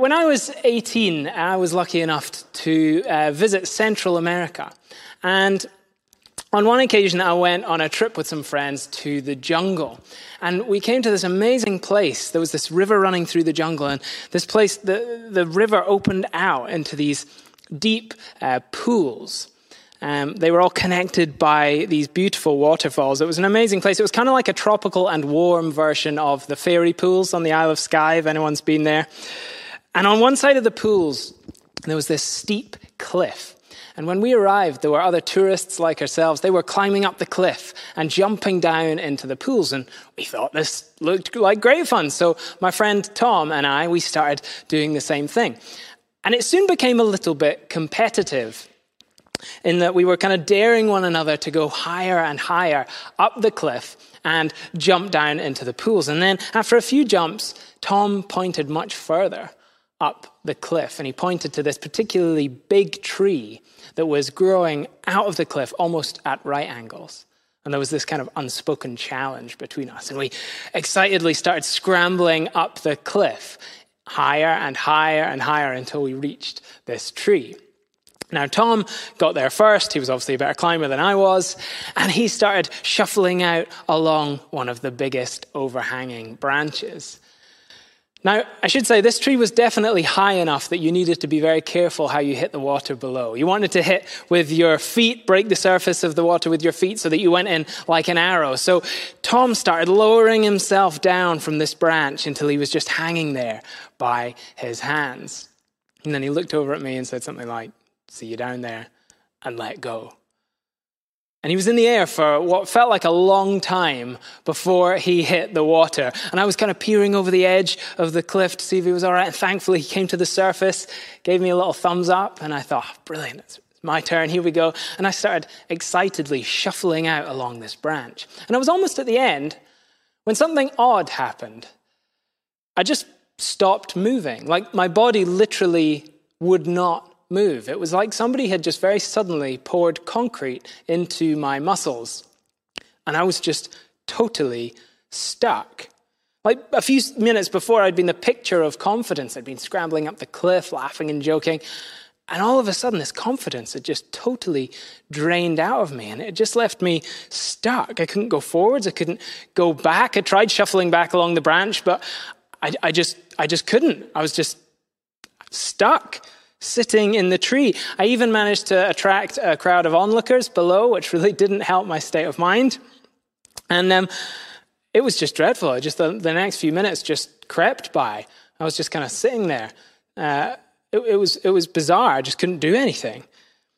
When I was 18, I was lucky enough to uh, visit Central America. And on one occasion, I went on a trip with some friends to the jungle. And we came to this amazing place. There was this river running through the jungle, and this place, the, the river opened out into these deep uh, pools. Um, they were all connected by these beautiful waterfalls. It was an amazing place. It was kind of like a tropical and warm version of the fairy pools on the Isle of Skye, if anyone's been there. And on one side of the pools, there was this steep cliff. And when we arrived, there were other tourists like ourselves. They were climbing up the cliff and jumping down into the pools. And we thought this looked like great fun. So my friend Tom and I, we started doing the same thing. And it soon became a little bit competitive in that we were kind of daring one another to go higher and higher up the cliff and jump down into the pools. And then after a few jumps, Tom pointed much further up the cliff and he pointed to this particularly big tree that was growing out of the cliff almost at right angles. And there was this kind of unspoken challenge between us. And we excitedly started scrambling up the cliff, higher and higher and higher until we reached this tree. Now, Tom got there first. He was obviously a better climber than I was. And he started shuffling out along one of the biggest overhanging branches. Now, I should say this tree was definitely high enough that you needed to be very careful how you hit the water below. You wanted to hit with your feet, break the surface of the water with your feet so that you went in like an arrow. So Tom started lowering himself down from this branch until he was just hanging there by his hands. And then he looked over at me and said something like, See you down there, and let go. And he was in the air for what felt like a long time before he hit the water. And I was kind of peering over the edge of the cliff to see if he was all right. And thankfully, he came to the surface, gave me a little thumbs up, and I thought, oh, brilliant, it's my turn, here we go. And I started excitedly shuffling out along this branch. And I was almost at the end when something odd happened. I just stopped moving. Like my body literally would not move. It was like somebody had just very suddenly poured concrete into my muscles. And I was just totally stuck. Like a few minutes before, I'd been the picture of confidence. I'd been scrambling up the cliff, laughing and joking. And all of a sudden, this confidence had just totally drained out of me. And it just left me stuck. I couldn't go forwards. I couldn't go back. I tried shuffling back along the branch, but I, I just, I just couldn't. I was just stuck sitting in the tree. I even managed to attract a crowd of onlookers below, which really didn't help my state of mind. And um, it was just dreadful. Just the, the, next few minutes just crept by. I was just kind of sitting there. Uh, it, it, was, it was bizarre. I just couldn't do anything.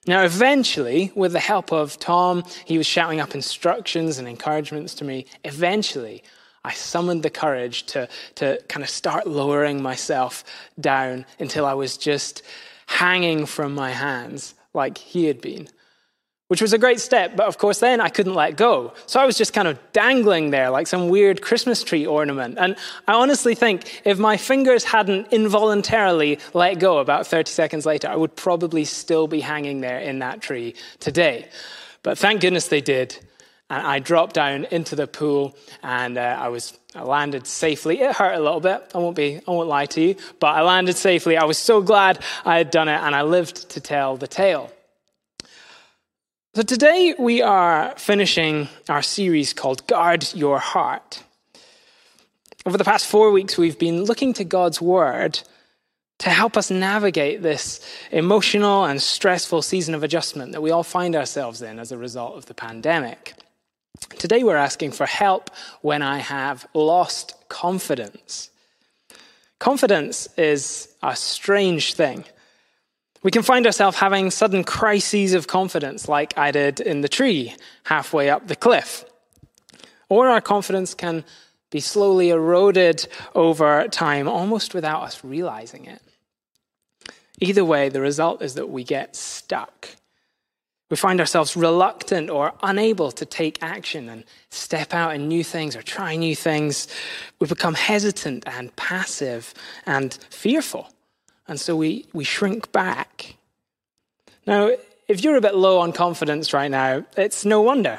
Now, eventually, with the help of Tom, he was shouting up instructions and encouragements to me. Eventually, I summoned the courage to, to kind of start lowering myself down until I was just hanging from my hands like he had been, which was a great step. But of course, then I couldn't let go. So I was just kind of dangling there like some weird Christmas tree ornament. And I honestly think if my fingers hadn't involuntarily let go about 30 seconds later, I would probably still be hanging there in that tree today. But thank goodness they did. And I dropped down into the pool and uh, I was I landed safely. It hurt a little bit. I won't be I won't lie to you, but I landed safely. I was so glad I had done it and I lived to tell the tale. So today we are finishing our series called Guard Your Heart. Over the past 4 weeks we've been looking to God's word to help us navigate this emotional and stressful season of adjustment that we all find ourselves in as a result of the pandemic. Today we're asking for help when I have lost confidence. Confidence is a strange thing. We can find ourselves having sudden crises of confidence, like I did in the tree halfway up the cliff. Or our confidence can be slowly eroded over time, almost without us realizing it. Either way, the result is that we get stuck we find ourselves reluctant or unable to take action and step out in new things or try new things. We become hesitant and passive and fearful. And so we, we shrink back. Now, if you're a bit low on confidence right now, it's no wonder.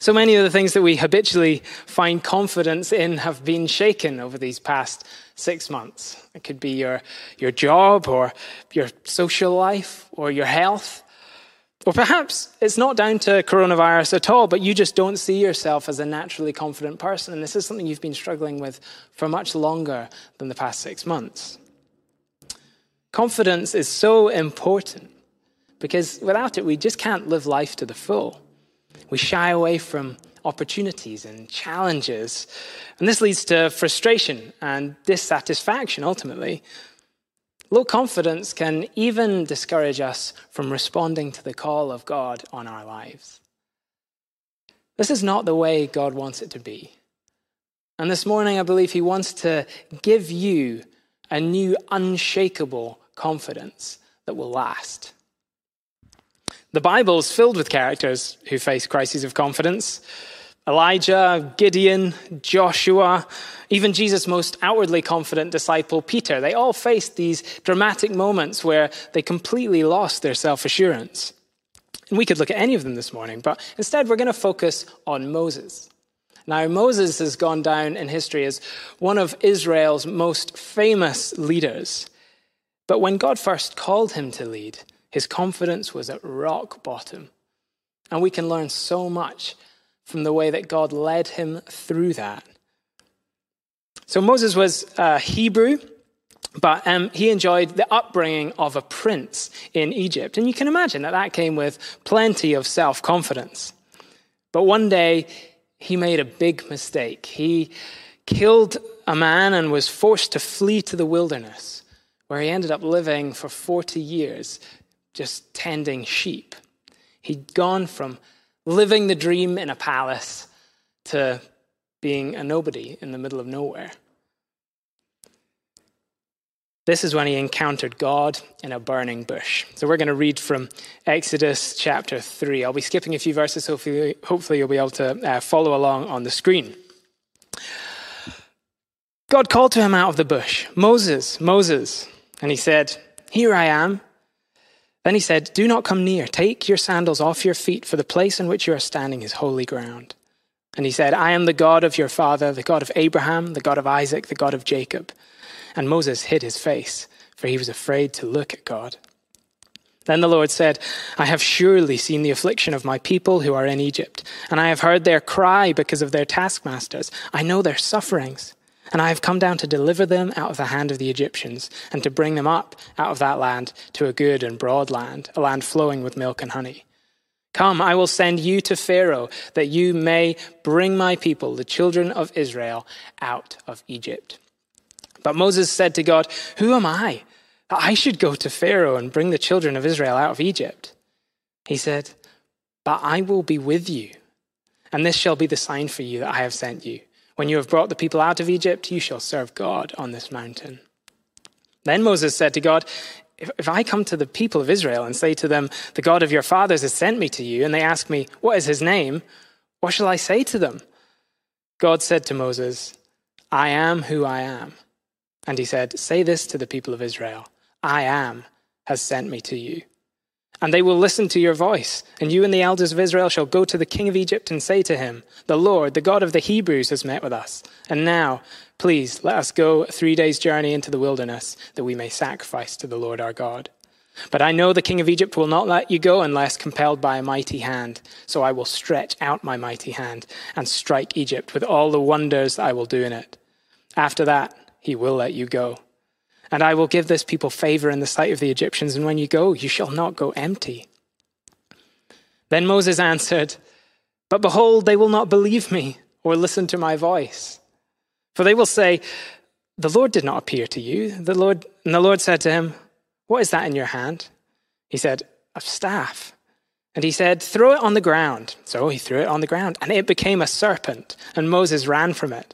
So many of the things that we habitually find confidence in have been shaken over these past six months. It could be your, your job or your social life or your health. Or perhaps it's not down to coronavirus at all, but you just don't see yourself as a naturally confident person. And this is something you've been struggling with for much longer than the past six months. Confidence is so important because without it, we just can't live life to the full. We shy away from opportunities and challenges. And this leads to frustration and dissatisfaction ultimately. Low confidence can even discourage us from responding to the call of God on our lives. This is not the way God wants it to be. And this morning, I believe He wants to give you a new, unshakable confidence that will last. The Bible is filled with characters who face crises of confidence. Elijah, Gideon, Joshua, even Jesus' most outwardly confident disciple, Peter, they all faced these dramatic moments where they completely lost their self assurance. And we could look at any of them this morning, but instead we're going to focus on Moses. Now, Moses has gone down in history as one of Israel's most famous leaders. But when God first called him to lead, his confidence was at rock bottom. And we can learn so much from the way that God led him through that. So Moses was uh, Hebrew, but um, he enjoyed the upbringing of a prince in Egypt. And you can imagine that that came with plenty of self confidence. But one day, he made a big mistake. He killed a man and was forced to flee to the wilderness, where he ended up living for 40 years just tending sheep. He'd gone from living the dream in a palace to being a nobody in the middle of nowhere. This is when he encountered God in a burning bush. So we're going to read from Exodus chapter 3. I'll be skipping a few verses, hopefully, hopefully you'll be able to uh, follow along on the screen. God called to him out of the bush, Moses, Moses. And he said, Here I am. Then he said, Do not come near. Take your sandals off your feet, for the place in which you are standing is holy ground. And he said, I am the God of your father, the God of Abraham, the God of Isaac, the God of Jacob. And Moses hid his face, for he was afraid to look at God. Then the Lord said, I have surely seen the affliction of my people who are in Egypt, and I have heard their cry because of their taskmasters. I know their sufferings. And I have come down to deliver them out of the hand of the Egyptians, and to bring them up out of that land to a good and broad land, a land flowing with milk and honey. Come, I will send you to Pharaoh, that you may bring my people, the children of Israel, out of Egypt. But Moses said to God, Who am I that I should go to Pharaoh and bring the children of Israel out of Egypt? He said, But I will be with you, and this shall be the sign for you that I have sent you. When you have brought the people out of Egypt, you shall serve God on this mountain. Then Moses said to God, if, if, I come to the people of Israel and say to them, The God of your fathers has sent me to you, and they ask me, What is his name? What shall I say to them? God said to Moses, I am who I am. And he said, Say this to the people of Israel I am has sent me to you. And they will listen to your voice. And you and the elders of Israel shall go to the king of Egypt and say to him, The Lord, the God of the Hebrews, has met with us. And now, please, let us go three days' journey into the wilderness, that we may sacrifice to the Lord our God. But I know the king of Egypt will not let you go unless compelled by a mighty hand. So I will stretch out my mighty hand and strike Egypt with all the wonders I will do in it. After that, he will let you go. And I will give this people favor in the sight of the Egyptians, and when you go, you shall not go empty. Then Moses answered, But behold, they will not believe me or listen to my voice. For they will say, The Lord did not appear to you. The Lord, and the Lord said to him, What is that in your hand? He said, A staff. And he said, Throw it on the ground. So he threw it on the ground, and it became a serpent, and Moses ran from it.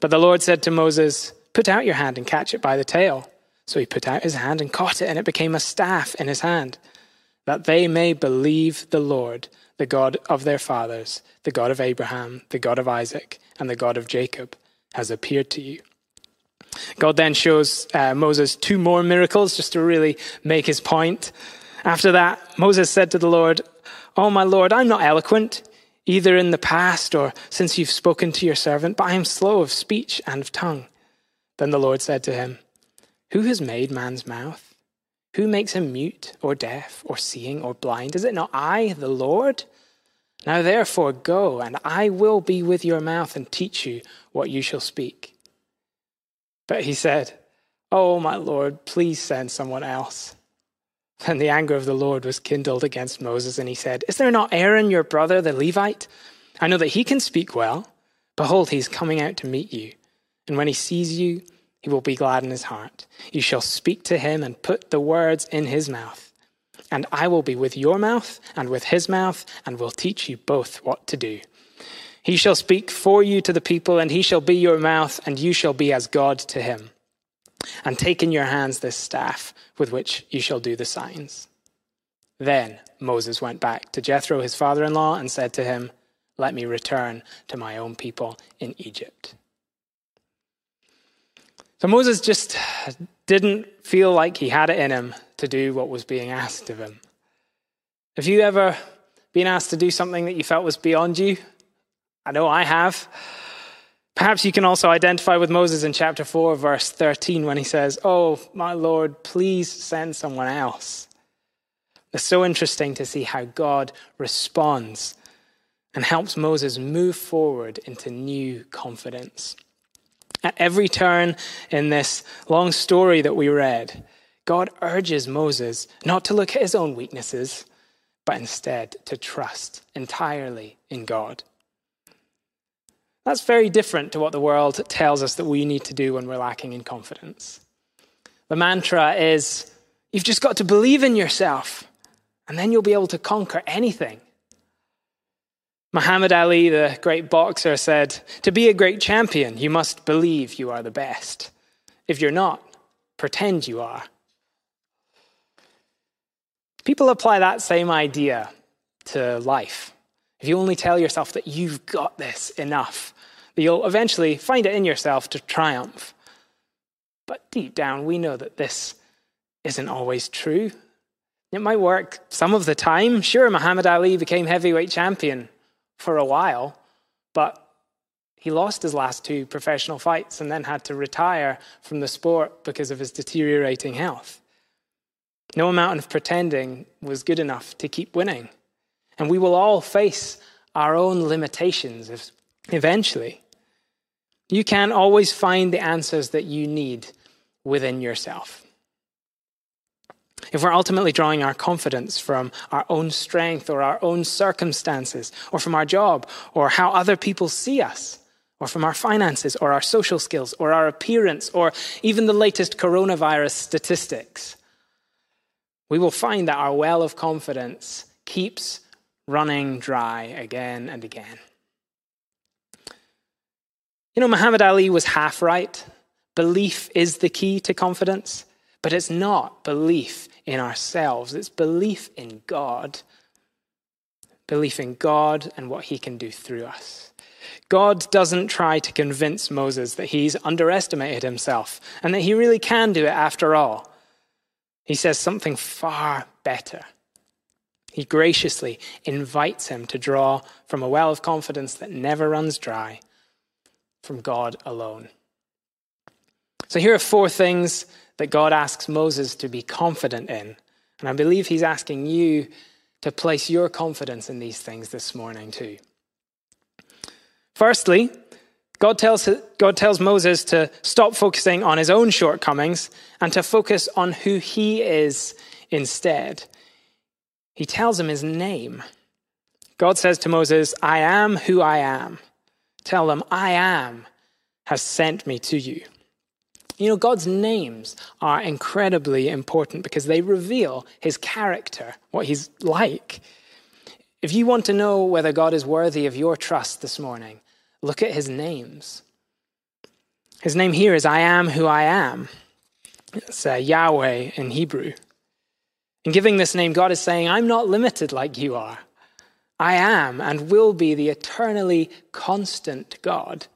But the Lord said to Moses, Put out your hand and catch it by the tail. So he put out his hand and caught it, and it became a staff in his hand, that they may believe the Lord, the God of their fathers, the God of Abraham, the God of Isaac, and the God of Jacob, has appeared to you. God then shows uh, Moses two more miracles just to really make his point. After that, Moses said to the Lord, Oh, my Lord, I'm not eloquent, either in the past or since you've spoken to your servant, but I am slow of speech and of tongue. Then the Lord said to him, Who has made man's mouth? Who makes him mute or deaf or seeing or blind? Is it not I, the Lord? Now therefore go, and I will be with your mouth and teach you what you shall speak. But he said, Oh, my Lord, please send someone else. Then the anger of the Lord was kindled against Moses, and he said, Is there not Aaron, your brother, the Levite? I know that he can speak well. Behold, he is coming out to meet you. And when he sees you, he will be glad in his heart. You shall speak to him and put the words in his mouth. And I will be with your mouth and with his mouth, and will teach you both what to do. He shall speak for you to the people, and he shall be your mouth, and you shall be as God to him. And take in your hands this staff with which you shall do the signs. Then Moses went back to Jethro, his father in law, and said to him, Let me return to my own people in Egypt. So Moses just didn't feel like he had it in him to do what was being asked of him. Have you ever been asked to do something that you felt was beyond you? I know I have. Perhaps you can also identify with Moses in chapter 4, verse 13, when he says, Oh, my Lord, please send someone else. It's so interesting to see how God responds and helps Moses move forward into new confidence. At every turn in this long story that we read, God urges Moses not to look at his own weaknesses, but instead to trust entirely in God. That's very different to what the world tells us that we need to do when we're lacking in confidence. The mantra is you've just got to believe in yourself, and then you'll be able to conquer anything. Muhammad Ali, the great boxer, said, To be a great champion, you must believe you are the best. If you're not, pretend you are. People apply that same idea to life. If you only tell yourself that you've got this enough, that you'll eventually find it in yourself to triumph. But deep down, we know that this isn't always true. It might work some of the time. Sure, Muhammad Ali became heavyweight champion for a while, but he lost his last two professional fights and then had to retire from the sport because of his deteriorating health. No amount of pretending was good enough to keep winning. And we will all face our own limitations eventually. You can't always find the answers that you need within yourself. If we're ultimately drawing our confidence from our own strength or our own circumstances, or from our job, or how other people see us, or from our finances, or our social skills, or our appearance, or even the latest coronavirus statistics, we will find that our well of confidence keeps running dry again and again. You know, Muhammad Ali was half right. Belief is the key to confidence, but it's not belief in ourselves, it's belief in God. Belief in God and what he can do through us. God doesn't try to convince Moses that he's underestimated himself and that he really can do it after all. He says something far better. He graciously invites him to draw from a well of confidence that never runs dry, from God alone. So here are four things that God asks Moses to be confident in. And I believe he's asking you to place your confidence in these things this morning too. Firstly, God tells, God tells Moses to stop focusing on his own shortcomings and to focus on who he is instead he tells him his name. God says to Moses, I am who I am. Tell them, I am has sent me to you. You know, God's names are incredibly important because they reveal his character, what he's like. If you want to know whether God is worthy of your trust this morning, look at his names. His name here is I am who I am. It's uh, Yahweh in Hebrew. In giving this name, God is saying, I'm not limited like you are. I am and will be the eternally constant God.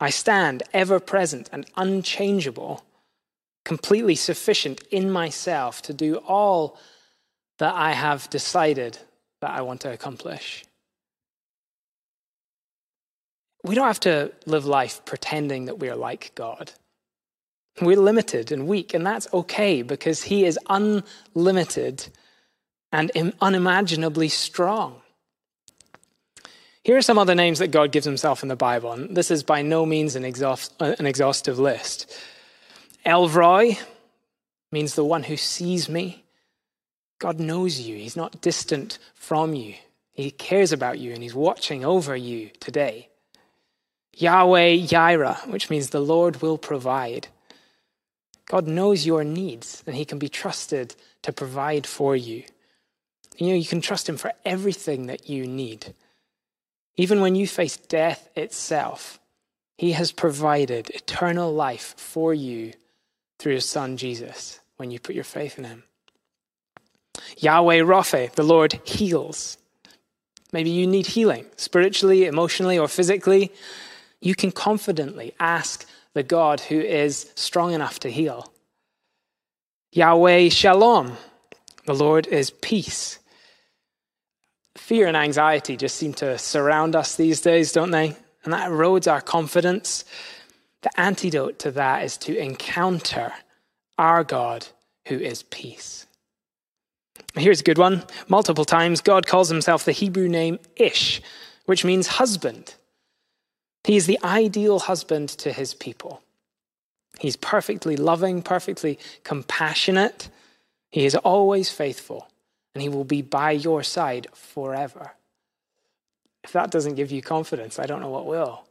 I stand ever present and unchangeable, completely sufficient in myself to do all that I have decided that I want to accomplish. we don't have to live life pretending that we are like God. We're limited and weak, and that's okay because He is unlimited and unimaginably strong. Here are some other names that God gives Himself in the Bible, and this is by no means an, exhaust, an exhaustive list. El Roi means the one who sees me. God knows you, He's not distant from you. He cares about you and He's watching over you today. Yahweh Yireh, which means the Lord will provide. God knows your needs and He can be trusted to provide for you. You know, you can trust Him for everything that you need. Even when you face death itself, He has provided eternal life for you through His Son Jesus when you put your faith in Him. Yahweh Rapha, the Lord heals. Maybe you need healing spiritually, emotionally, or physically. You can confidently ask the God who is strong enough to heal. Yahweh Shalom, the Lord is peace. Fear and anxiety just seem to surround us these days, don't they? And that erodes our confidence. The antidote to that is to encounter our God who is peace. Here's a good one. Multiple times, God calls himself the Hebrew name Ish, which means husband. He is the ideal husband to his people. He's perfectly loving, perfectly compassionate. He is always faithful, and he will be by your side forever. If that doesn't give you confidence, I don't know what will.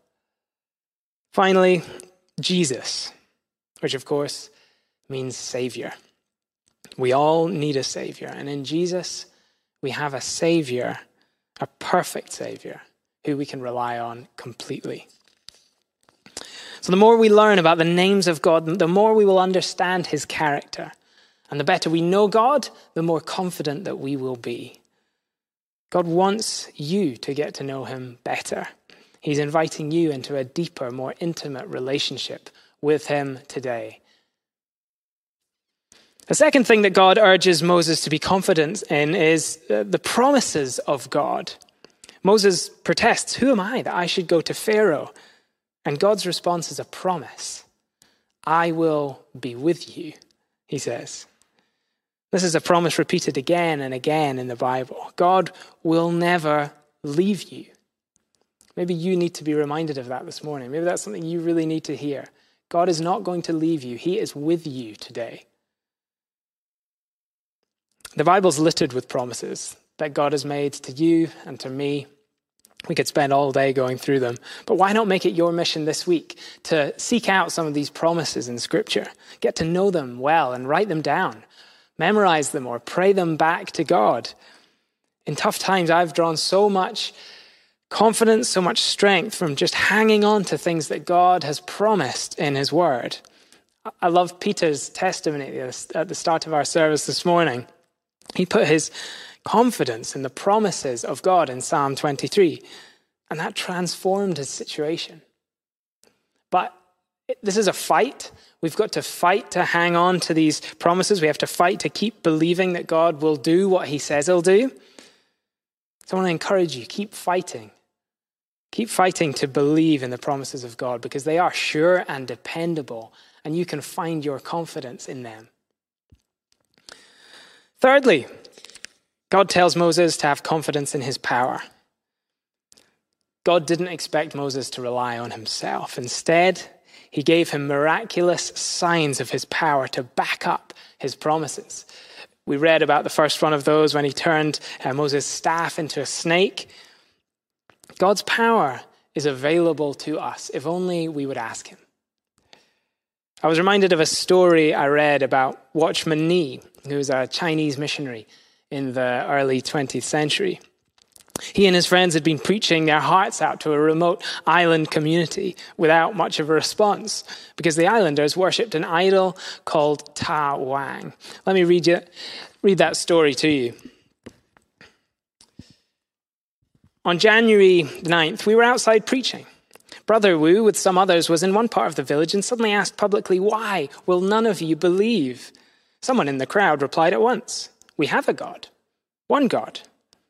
Finally, Jesus, which of course means Savior. We all need a Savior, and in Jesus, we have a Savior, a perfect Savior who we can rely on completely. So, the more we learn about the names of God, the more we will understand his character. And the better we know God, the more confident that we will be. God wants you to get to know him better. He's inviting you into a deeper, more intimate relationship with him today. The second thing that God urges Moses to be confident in is uh, the promises of God. Moses protests, Who am I that I should go to Pharaoh? And God's response is a promise I will be with you, he says. This is a promise repeated again and again in the Bible. God will never leave you. Maybe you need to be reminded of that this morning. Maybe that's something you really need to hear. God is not going to leave you, He is with you today. The Bible's littered with promises that God has made to you and to me. We could spend all day going through them. But why not make it your mission this week to seek out some of these promises in Scripture? Get to know them well and write them down. Memorize them or pray them back to God. In tough times, I've drawn so much confidence, so much strength from just hanging on to things that God has promised in His Word. I love Peter's testimony at the start of our service this morning. He put his confidence in the promises of God in Psalm 23, and that transformed his situation. But this is a fight. We've got to fight to hang on to these promises. We have to fight to keep believing that God will do what he says he'll do. So I want to encourage you keep fighting. Keep fighting to believe in the promises of God because they are sure and dependable, and you can find your confidence in them. Thirdly, God tells Moses to have confidence in his power. God didn't expect Moses to rely on himself. Instead, he gave him miraculous signs of his power to back up his promises. We read about the first one of those when he turned uh, Moses' staff into a snake. God's power is available to us if only we would ask him. I was reminded of a story I read about Watchman Nee, who was a Chinese missionary in the early 20th century. He and his friends had been preaching their hearts out to a remote island community without much of a response because the islanders worshipped an idol called Ta Wang. Let me read, you, read that story to you. On January 9th, we were outside preaching. Brother Wu, with some others, was in one part of the village and suddenly asked publicly, Why will none of you believe? Someone in the crowd replied at once, we have a God, one God,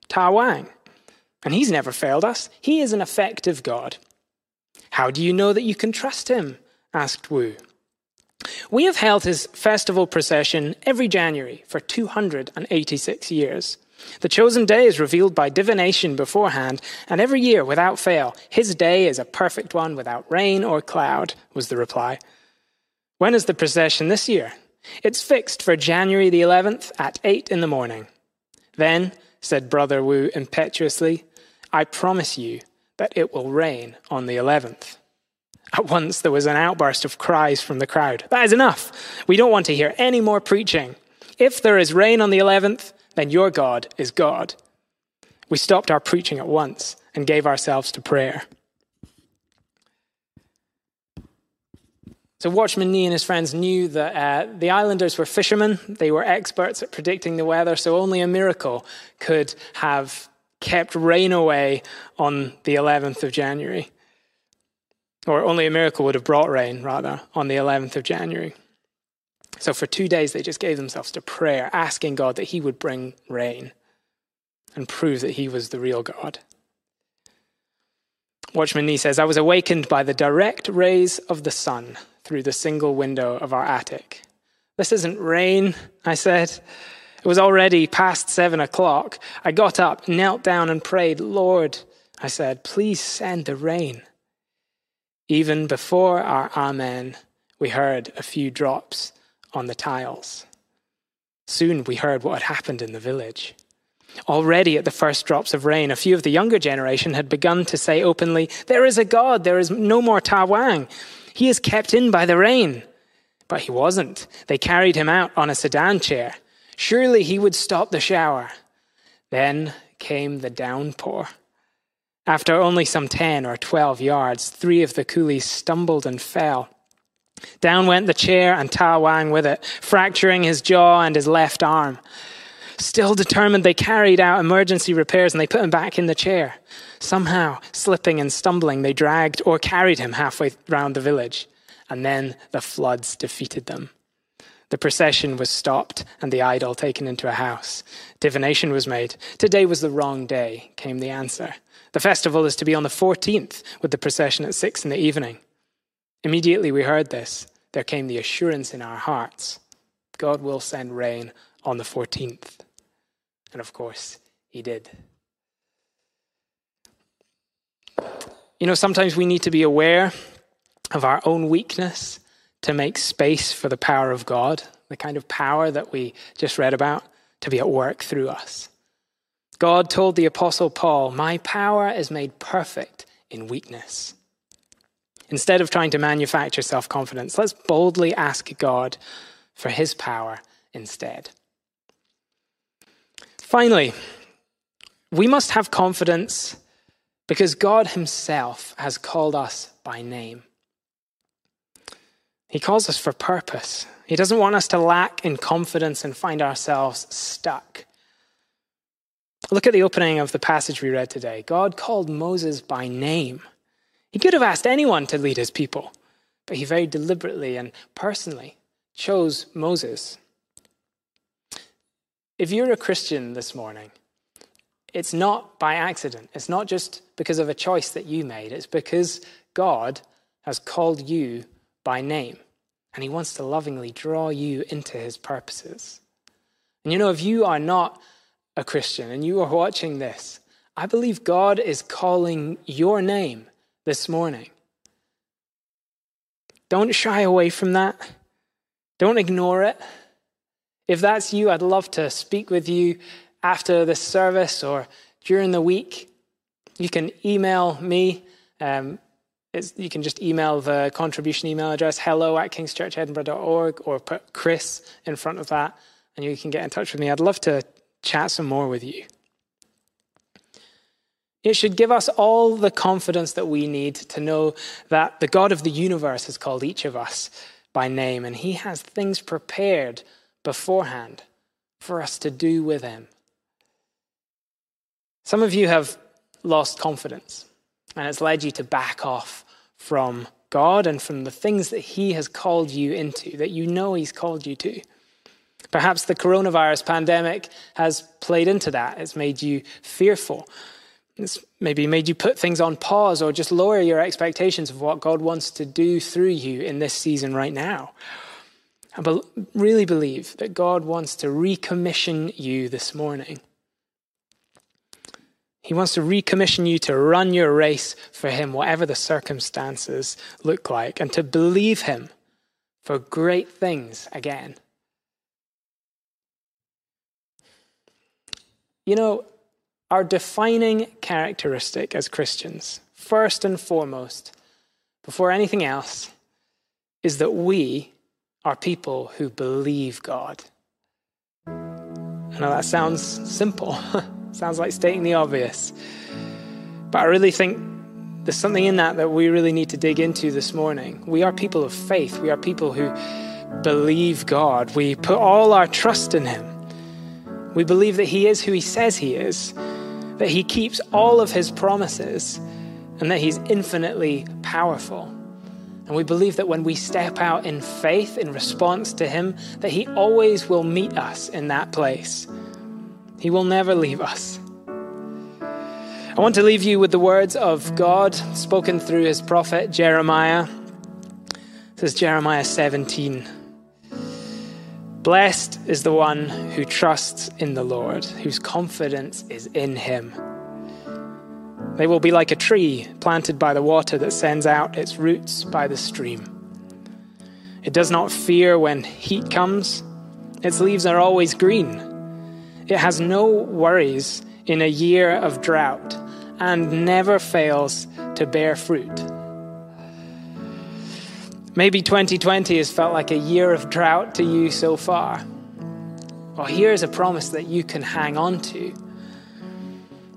Ta Wang. And he's never failed us. He is an effective God. How do you know that you can trust him? asked Wu. We have held his festival procession every January for 286 years. The chosen day is revealed by divination beforehand, and every year, without fail, his day is a perfect one without rain or cloud, was the reply. When is the procession this year? It's fixed for January the 11th at 8 in the morning. Then, said Brother Wu impetuously, I promise you that it will rain on the 11th. At once there was an outburst of cries from the crowd. That is enough. We don't want to hear any more preaching. If there is rain on the 11th, then your God is God. We stopped our preaching at once and gave ourselves to prayer. So, Watchman Nee and his friends knew that uh, the islanders were fishermen. They were experts at predicting the weather, so only a miracle could have kept rain away on the 11th of January. Or only a miracle would have brought rain, rather, on the 11th of January. So, for two days, they just gave themselves to prayer, asking God that He would bring rain and prove that He was the real God. Watchman Nee says, I was awakened by the direct rays of the sun through the single window of our attic. This isn't rain, I said. It was already past seven o'clock. I got up, knelt down, and prayed, Lord, I said, please send the rain. Even before our Amen, we heard a few drops on the tiles. Soon we heard what had happened in the village. Already at the first drops of rain, a few of the younger generation had begun to say openly, There is a God, there is no more Ta Wang. He is kept in by the rain. But he wasn't. They carried him out on a sedan chair. Surely he would stop the shower. Then came the downpour. After only some 10 or 12 yards, three of the coolies stumbled and fell. Down went the chair and Ta Wang with it, fracturing his jaw and his left arm. Still determined, they carried out emergency repairs and they put him back in the chair. Somehow, slipping and stumbling, they dragged or carried him halfway round the village. And then the floods defeated them. The procession was stopped and the idol taken into a house. Divination was made. Today was the wrong day, came the answer. The festival is to be on the 14th, with the procession at 6 in the evening. Immediately we heard this, there came the assurance in our hearts God will send rain on the 14th. And of course, he did. You know, sometimes we need to be aware of our own weakness to make space for the power of God, the kind of power that we just read about, to be at work through us. God told the Apostle Paul, My power is made perfect in weakness. Instead of trying to manufacture self confidence, let's boldly ask God for his power instead. Finally, we must have confidence because God Himself has called us by name. He calls us for purpose. He doesn't want us to lack in confidence and find ourselves stuck. Look at the opening of the passage we read today. God called Moses by name. He could have asked anyone to lead his people, but he very deliberately and personally chose Moses. If you're a Christian this morning, it's not by accident. It's not just because of a choice that you made. It's because God has called you by name and he wants to lovingly draw you into his purposes. And you know, if you are not a Christian and you are watching this, I believe God is calling your name this morning. Don't shy away from that. Don't ignore it. If that's you, I'd love to speak with you after this service or during the week. You can email me. Um, you can just email the contribution email address hello at kingschurchedinburgh.org or put Chris in front of that and you can get in touch with me. I'd love to chat some more with you. It should give us all the confidence that we need to know that the God of the universe has called each of us by name and he has things prepared beforehand for us to do with Him. Some of you have lost confidence, and it's led you to back off from God and from the things that He has called you into, that you know He's called you to. Perhaps the coronavirus pandemic has played into that. It's made you fearful. It's maybe made you put things on pause or just lower your expectations of what God wants to do through you in this season right now. I really believe that God wants to recommission you this morning. He wants to recommission you to run your race for Him, whatever the circumstances look like, and to believe Him for great things again. You know, our defining characteristic as Christians, first and foremost, before anything else, is that we are people who believe God. I know that sounds simple, sounds like stating the obvious, but I really think there's something in that that we really need to dig into this morning. We are people of faith, we are people who believe God, we put all our trust in Him. We believe that He is who He says He is that He keeps all of His promises and that He's infinitely powerful. And we believe that when we step out in faith in response to Him, that He always will meet us in that place. He will never leave us. I want to leave you with the words of God spoken through His prophet Jeremiah. This is Jeremiah 17. Blessed is the one who trusts in the Lord, whose confidence is in him. They will be like a tree planted by the water that sends out its roots by the stream. It does not fear when heat comes, its leaves are always green. It has no worries in a year of drought and never fails to bear fruit. Maybe 2020 has felt like a year of drought to you so far. Well, here's a promise that you can hang on to.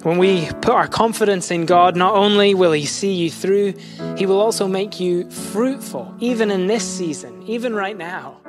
When we put our confidence in God, not only will He see you through, He will also make you fruitful, even in this season, even right now.